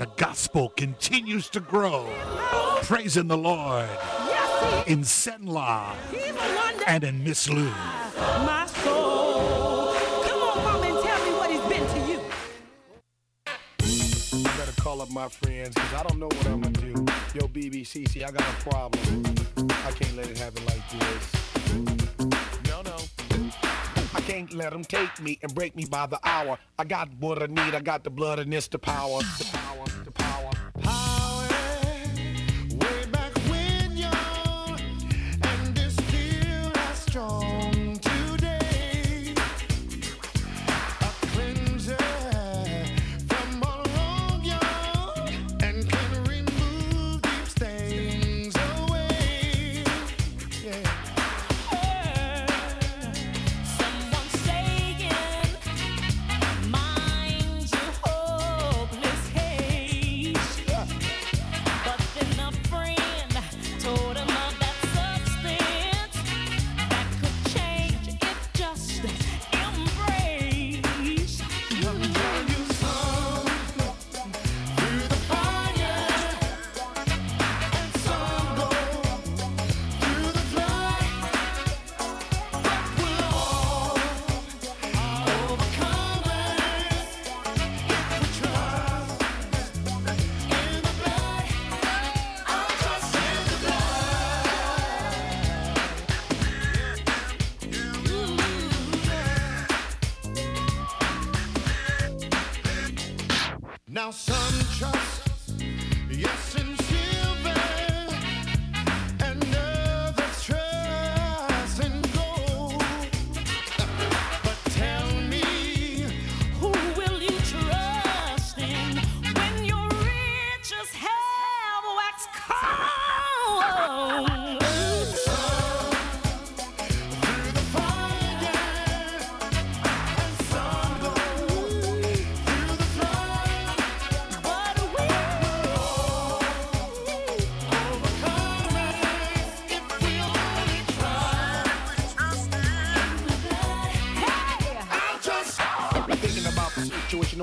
the gospel continues to grow. Praising the Lord in Senla he, he's the one that and in Miss Lou. my soul. Come on, mama, and tell me what he's been to you. I better call up my friends because I don't know what I'm gonna do. Yo, BBCC, I got a problem. I can't let it happen like this. Can't let them take me and break me by the hour. I got what I need. I got the blood and it's the power. The power, the. Power.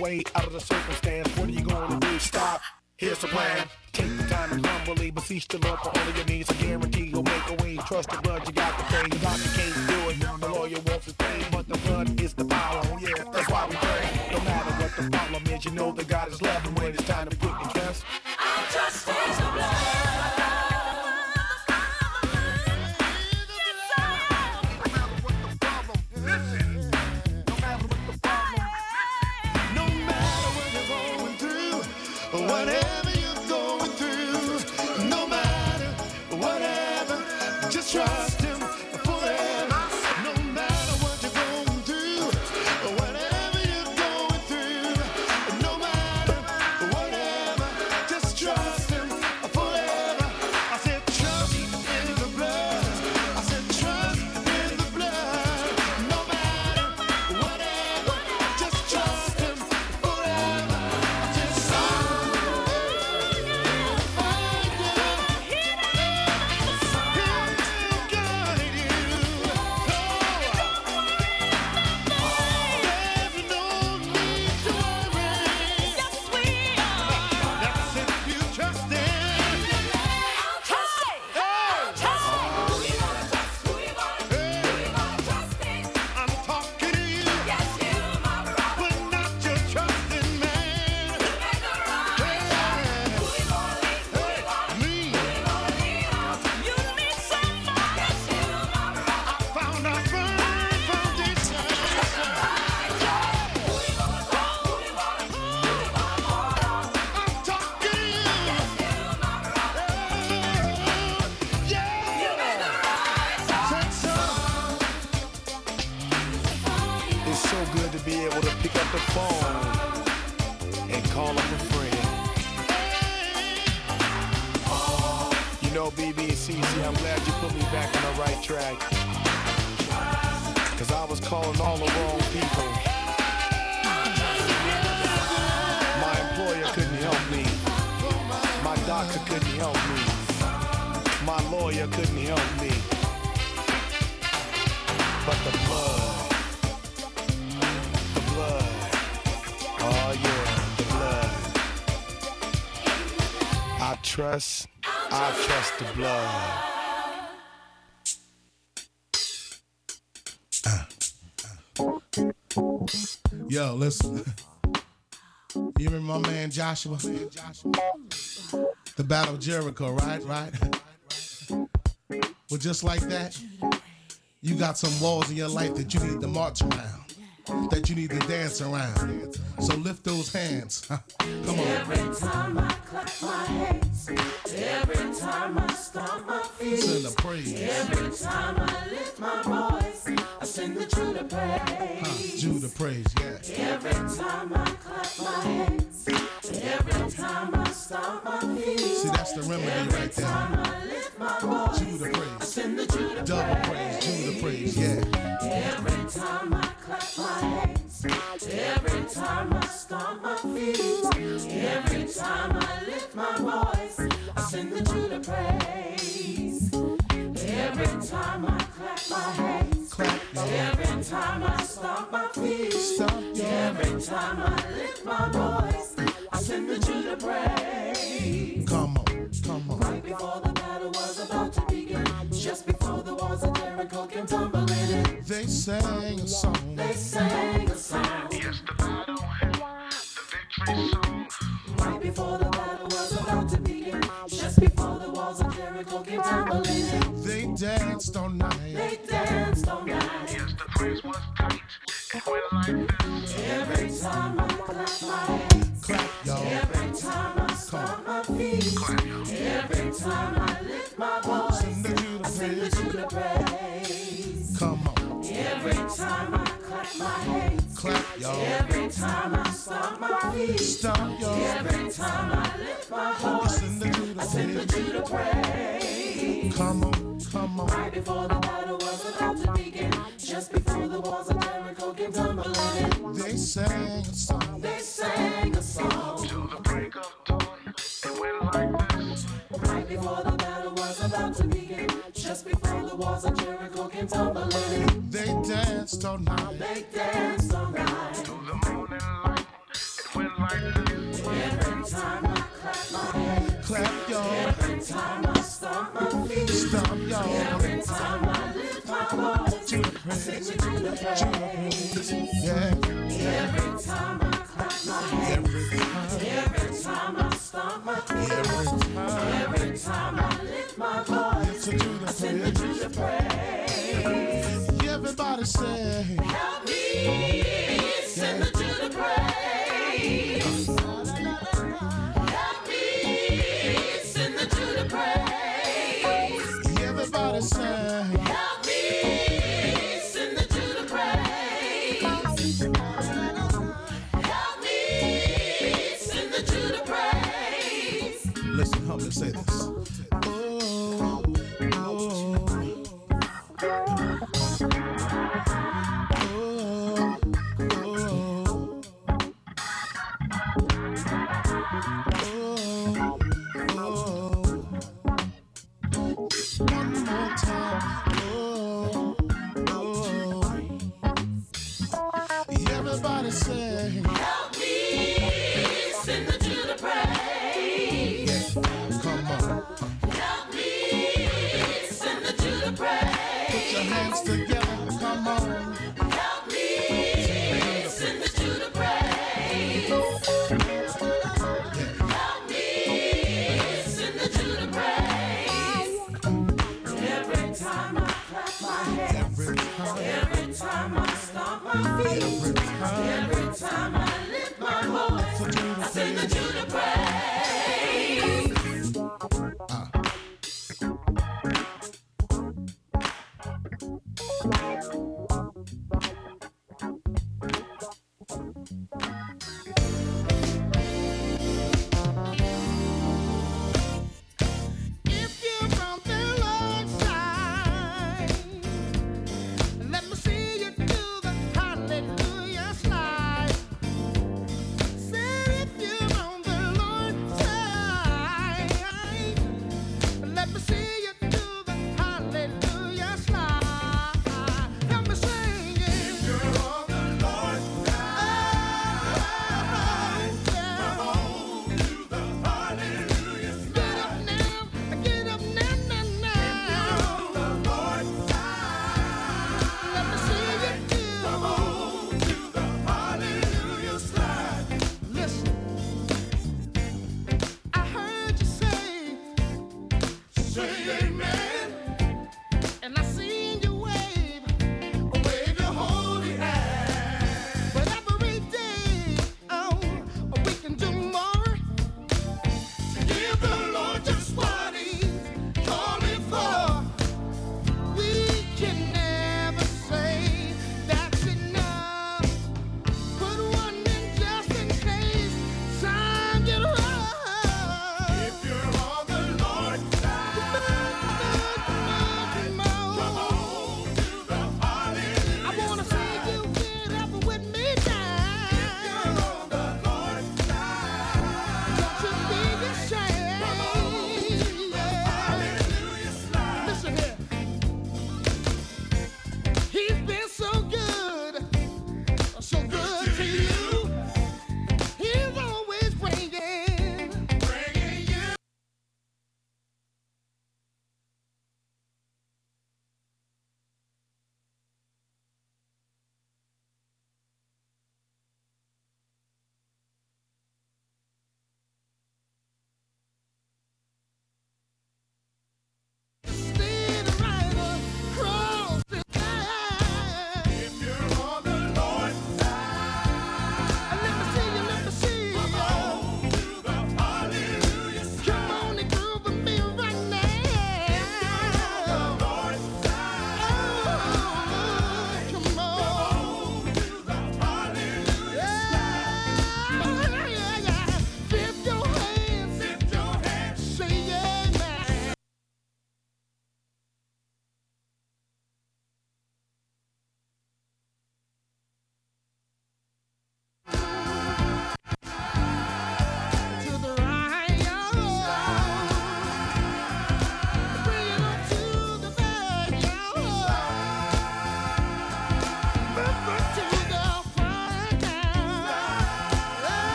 Way out of the circumstance. What are you to do? Stop. Here's the plan. Take the time and humbly beseech the Lord for all of your needs. I guarantee you'll make a way. Trust the blood, you got to pay. The doctor can't do it. The lawyer wants his pay, but the blood is the power. You know, BBCC, I'm glad you put me back on the right track. Cause I was calling all the wrong people. My employer couldn't help me. My doctor couldn't help me. My lawyer couldn't help me. But the blood, the blood, oh yeah, the blood. I trust, I trust the blood. Uh, uh. Yo, listen. You remember my man Joshua? The Battle of Jericho, right? Right? Well, just like that, you got some walls in your life that you need to march around, that you need to dance around. So lift those hands. Come on. Every time I clap my hands, every time I stomp my feet, Send the praise. every time I lift my voice, I sing the Judah praise. Huh, Judah praise, yeah. Every time I clap my hands, every time I stomp my feet, See, that's the remedy right there. I lift my voice, Judah praise. sing the Judah Double praise, Judah praise, yeah. Every time I clap my hands, every time I stomp my feet, every time I lift my voice, I sing the Judah praise. Every time I clap my hands, Clap, every time I stomp my feet, Stop, y'all. every time I lift my voice, I sing the Judah praise. Come on, come on. Right before the battle was about to begin, just before the walls of Jericho came tumbling in. They sang a song. They sang a song Yes, the battle, had the victory song. right before the battle was about to begin. Just before the walls of Jericho came tumbling in, They danced all night. they danced all night. Yes, the praise was tight. It went like this. Every time I clap my hands, Clap, y'all. every time I stomp my feet, every time I lift my voice, Sing the sing the praise. Judah praise. Come on. Every time I clap my hands, Clap, y'all. every time I stomp my feet. Stop, y'all. Every time I lift my voice, Sing the sing the praise. Judah praise. Come on, come on. Right before the battle was about to begin, just before the walls of Jericho came tumbling in, They sang a song. they sang a song. Till the break of dawn. It went like this. Right before the battle was about to begin, just before the walls of Jericho came tumbling in, They danced all night. they danced all night. Till the morning light. It went like this. Every time every time I lift my voice, praise. the praise. Every time I clap my hands, Every time. I stomp my feet, Every time. I lift my voice, the praise. Everybody say. Help me sing the Judah praise. Every time. I lift my voice, I sing the praise. amen.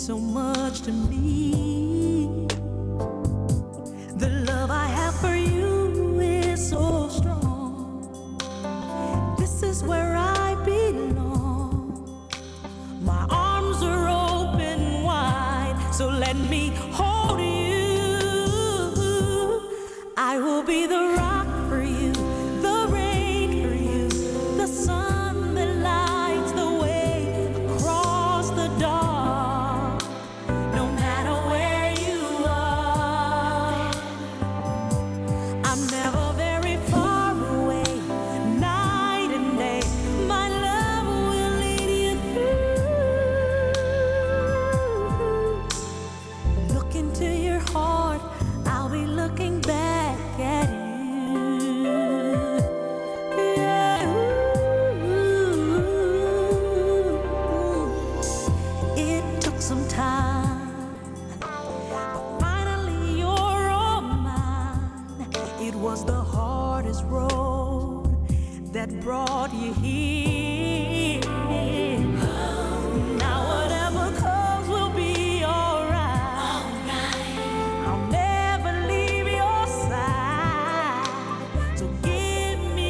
So much to me.